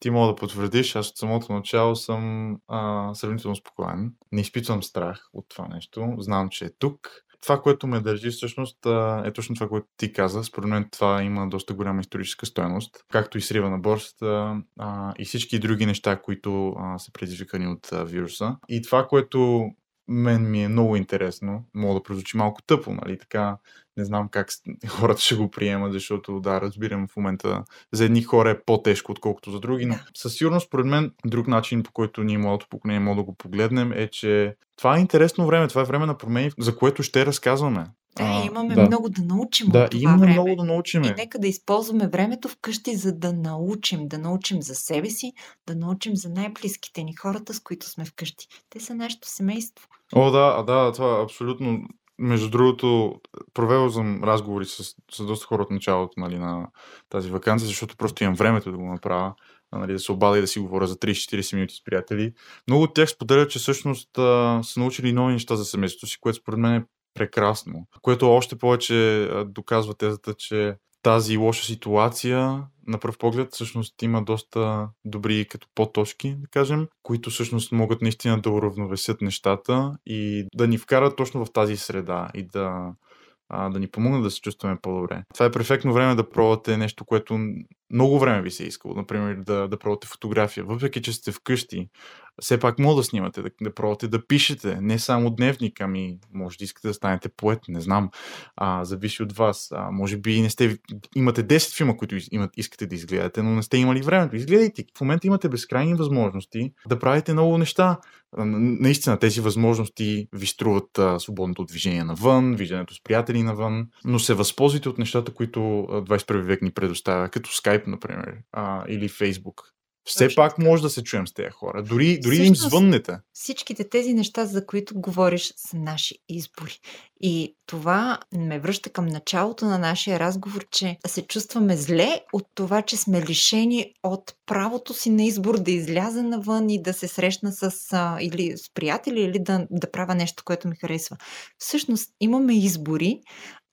Ти мога да потвърдиш, аз от самото начало съм а, сравнително спокоен. Не изпитвам страх от това нещо. Знам, че е тук това, което ме държи всъщност е точно това, което ти каза. Според мен това има доста голяма историческа стоеност, както и срива на борсата и всички други неща, които са предизвикани от вируса. И това, което мен ми е много интересно. Мога да прозвучи малко тъпо, нали? Така не знам как хората ще го приемат, защото да, разбирам в момента за едни хора е по-тежко, отколкото за други, но със сигурност, според мен, друг начин, по който ние младото поколение може да го погледнем е, че това е интересно време, това е време на промени, за което ще разказваме. Да, а, имаме да. много да научим да, от това имаме време. много да научим. И нека да използваме времето вкъщи, за да научим. Да научим за себе си, да научим за най-близките ни хората, с които сме вкъщи. Те са нашето семейство. О, да, да, това е абсолютно. Между другото, провел съм разговори с, с доста хора от началото нали, на тази вакансия, защото просто имам времето да го направя нали, да се обада и да си говоря за 30-40 минути с приятели. Много от тях споделят, че всъщност а, са научили нови неща за семейството си, което според мен е прекрасно. Което още повече доказва тезата, че тази лоша ситуация, на пръв поглед, всъщност има доста добри като по-точки, да кажем, които всъщност могат наистина да уравновесят нещата и да ни вкарат точно в тази среда и да, а, да ни помогнат да се чувстваме по-добре. Това е перфектно време да пробвате нещо, което много време ви се е искало. Например, да, да пробвате фотография. Въпреки, че сте вкъщи, все пак може да снимате, да, да пробвате да пишете. Не само дневник, ами може да искате да станете поет, не знам. А, зависи от вас. А, може би не сте, имате 10 филма, които имат, искате да изгледате, но не сте имали времето. Изгледайте. В момента имате безкрайни възможности да правите много неща. Наистина тези възможности ви струват а, свободното движение навън, виждането с приятели навън, но се възползвайте от нещата, които 21 век ни предоставя, като Skype, например, а, или Facebook. Все Точно. пак може да се чуем с тези хора. Дори, дори им звъннете. Всичките тези неща, за които говориш, са наши избори. И това ме връща към началото на нашия разговор, че се чувстваме зле от това, че сме лишени от правото си на избор да изляза навън и да се срещна с а, или с приятели, или да, да правя нещо, което ми харесва. Всъщност имаме избори,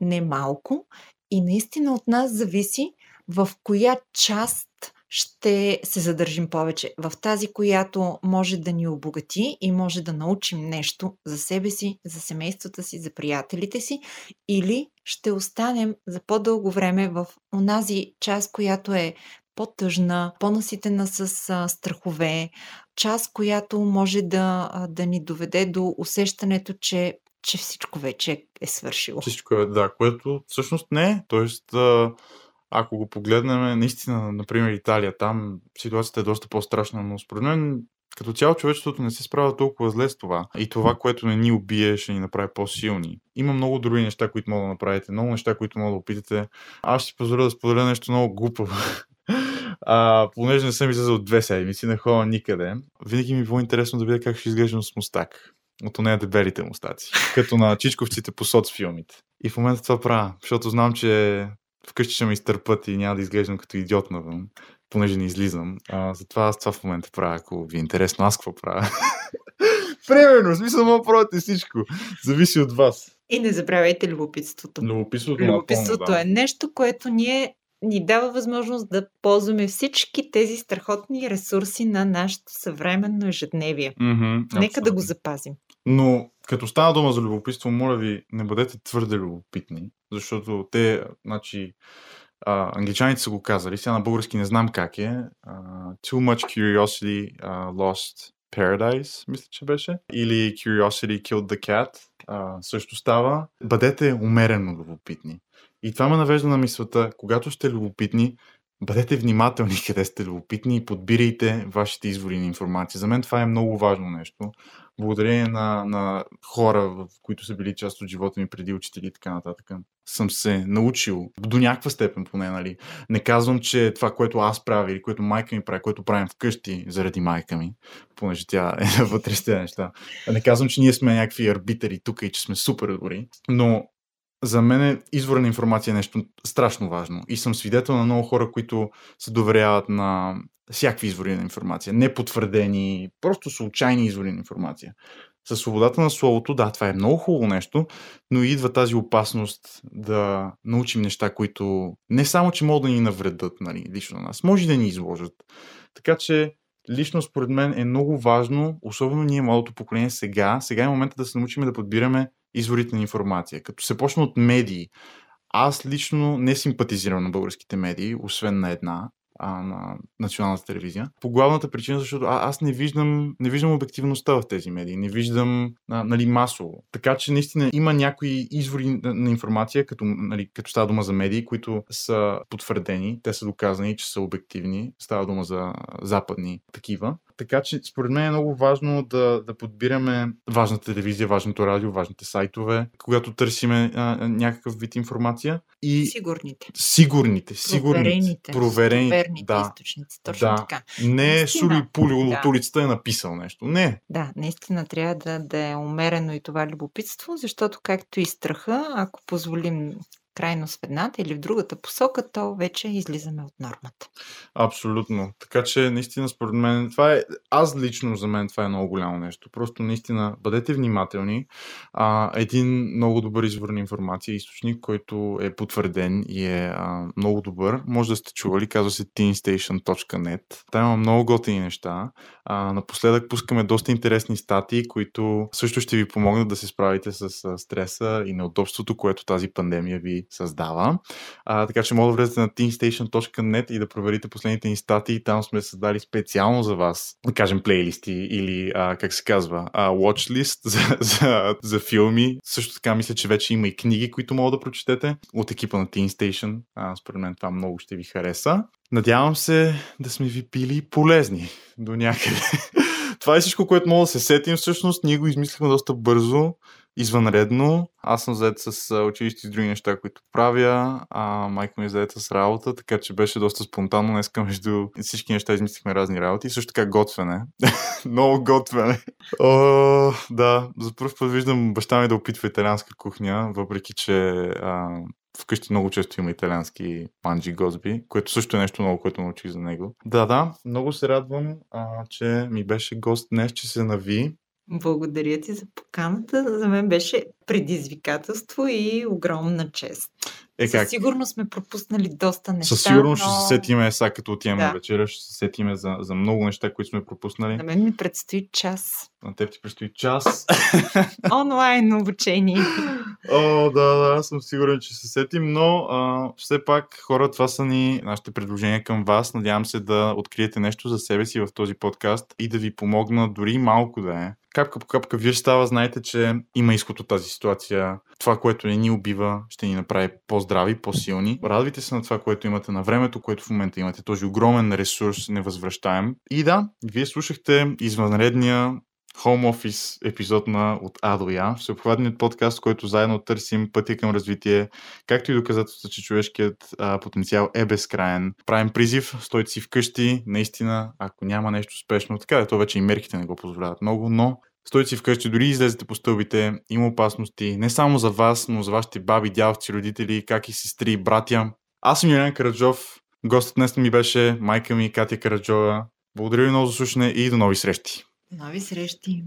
не малко, и наистина от нас зависи в коя част ще се задържим повече. В тази, която може да ни обогати и може да научим нещо за себе си, за семействата си, за приятелите си, или ще останем за по-дълго време в онази част, която е по-тъжна, по-наситена с а, страхове, част, която може да, а, да ни доведе до усещането, че че всичко вече е свършило. Всичко е, да, което всъщност не е. Тоест, а, ако го погледнем, наистина, например, Италия, там ситуацията е доста по-страшна, но според мен като цяло човечеството не се справя толкова зле с това. И това, което не ни убие, ще ни направи по-силни. Има много други неща, които мога да направите, много неща, които мога да опитате. Аз ще позволя да споделя нещо много глупаво. А, понеже не съм излезал две седмици, не ходя никъде, винаги ми е било интересно да видя как ще изглеждам с мустак. От нея дебелите мустаци. Като на чичковците по соцфилмите. И в момента това правя, защото знам, че вкъщи ще ме изтърпат и няма да изглеждам като идиот навън, понеже не излизам. А, затова аз това в момента правя, ако ви е интересно, аз какво правя. Примерно, в смисъл мога правите всичко. Зависи от вас. И не забравяйте любопитството. Любопитството, любопитството да. е нещо, което ние ни дава възможност да ползваме всички тези страхотни ресурси на нашето съвременно ежедневие. Mm-hmm, Нека да го запазим. Но като стана дума за любопитство, моля ви, не бъдете твърде любопитни, защото те, значи, а, англичаните са го казали, сега на български не знам как е. А, too much curiosity uh, lost paradise, мисля, че беше. Или curiosity killed the cat. А, също става. Бъдете умерено любопитни. И това ме навежда на мисълта, когато сте любопитни, бъдете внимателни къде сте любопитни и подбирайте вашите извори на информация. За мен това е много важно нещо. Благодарение на, на хора, в които са били част от живота ми преди учители и така нататък, съм се научил до някаква степен поне, нали. Не казвам, че това, което аз правя или което майка ми прави, което правим вкъщи заради майка ми, понеже тя е вътре с тези неща. Не казвам, че ние сме някакви арбитъри тук и че сме супер добри, но за мен извора на информация е нещо страшно важно. И съм свидетел на много хора, които се доверяват на всякакви извори на информация. Непотвърдени, просто случайни извори на информация. Със свободата на словото, да, това е много хубаво нещо, но идва тази опасност да научим неща, които не само, че могат да ни навредат, нали, лично на нас, може да ни изложат. Така че, лично според мен е много важно, особено ние, малото поколение сега, сега е момента да се научим да подбираме изворите на информация. Като се почне от медии, аз лично не симпатизирам на българските медии, освен на една а, на националната телевизия. По главната причина, защото а, аз не виждам, не виждам обективността в тези медии, не виждам а, нали, масово. Така че наистина има някои извори на, на информация, като, нали, като става дума за медии, които са потвърдени, те са доказани, че са обективни. Става дума за западни такива. Така че, според мен е много важно да, да подбираме важната телевизия, важното радио, важните сайтове, когато търсиме а, някакъв вид информация. И сигурните. Сигурните, сигурните. Проверените. Проверените. Проверените да. източници. Точно да. така. Не е Сули Пули да. от улицата е написал нещо. Не. Да, наистина трябва да, да е умерено и това любопитство, защото както и страха, ако позволим крайност в едната или в другата посока, то вече излизаме от нормата. Абсолютно. Така че, наистина, според мен, това е. Аз лично за мен това е много голямо нещо. Просто наистина бъдете внимателни. А, един много добър извор на информация, източник, който е потвърден и е а, много добър. Може да сте чували, казва се teenstation.net. Там има много готини неща. А, напоследък пускаме доста интересни статии, които също ще ви помогнат да се справите с стреса и неудобството, което тази пандемия ви създава. А, така че може да влезете на teamstation.net и да проверите последните ни статии. Там сме създали специално за вас, да кажем, плейлисти или, а, как се казва, а, watchlist за, за, за филми. Също така мисля, че вече има и книги, които могат да прочетете от екипа на Teamstation. А, според мен това много ще ви хареса. Надявам се да сме ви пили полезни до някъде. това е всичко, което мога да се сетим. Всъщност ние го измислихме доста бързо извънредно. Аз съм заед с училище и други неща, които правя. А майка ми е заед с работа, така че беше доста спонтанно. Днеска между всички неща измислихме разни работи. Също така готвене. Много готвене. О, да, за първ път виждам баща ми да опитва италианска кухня, въпреки че а, вкъщи много често има италиански манджи гозби, което също е нещо много, което научих за него. Да, да, много се радвам, а, че ми беше гост днес, че се нави. Благодаря ти за поканата. За мен беше предизвикателство и огромна чест. Е, как? Със сигурност сме пропуснали доста неща. Със сигурност но... ще се сетиме, сега като отиваме да. вечеря, ще се сетиме за, за много неща, които сме пропуснали. На мен ми предстои час. На теб ти предстои час. Онлайн обучение. О, да, да, аз съм сигурен, че се сетим, но а, все пак, хора, това са ни нашите предложения към вас. Надявам се да откриете нещо за себе си в този подкаст и да ви помогна дори малко да е. Капка по капка вие става, знаете, че има изход от тази ситуация. Това, което не ни убива, ще ни направи по-здрави, по-силни. Радвайте се на това, което имате на времето, което в момента имате. Този огромен ресурс, невъзвръщаем. И да, вие слушахте извънредния Home Office епизод на от А до Я, всеобхватният подкаст, който заедно търсим пътя към развитие, както и доказателство, че човешкият а, потенциал е безкраен. Правим призив, стойте си вкъщи, наистина, ако няма нещо спешно, така да то вече и мерките не го позволяват много, но Стойте си вкъщи, дори излезете по стълбите, има опасности не само за вас, но за вашите баби, дядовци, родители, как и сестри, братя. Аз съм Юлиан Караджов, гостът днес ми беше майка ми Катя Караджова. Благодаря ви много за слушане и до нови срещи! Нови срещи!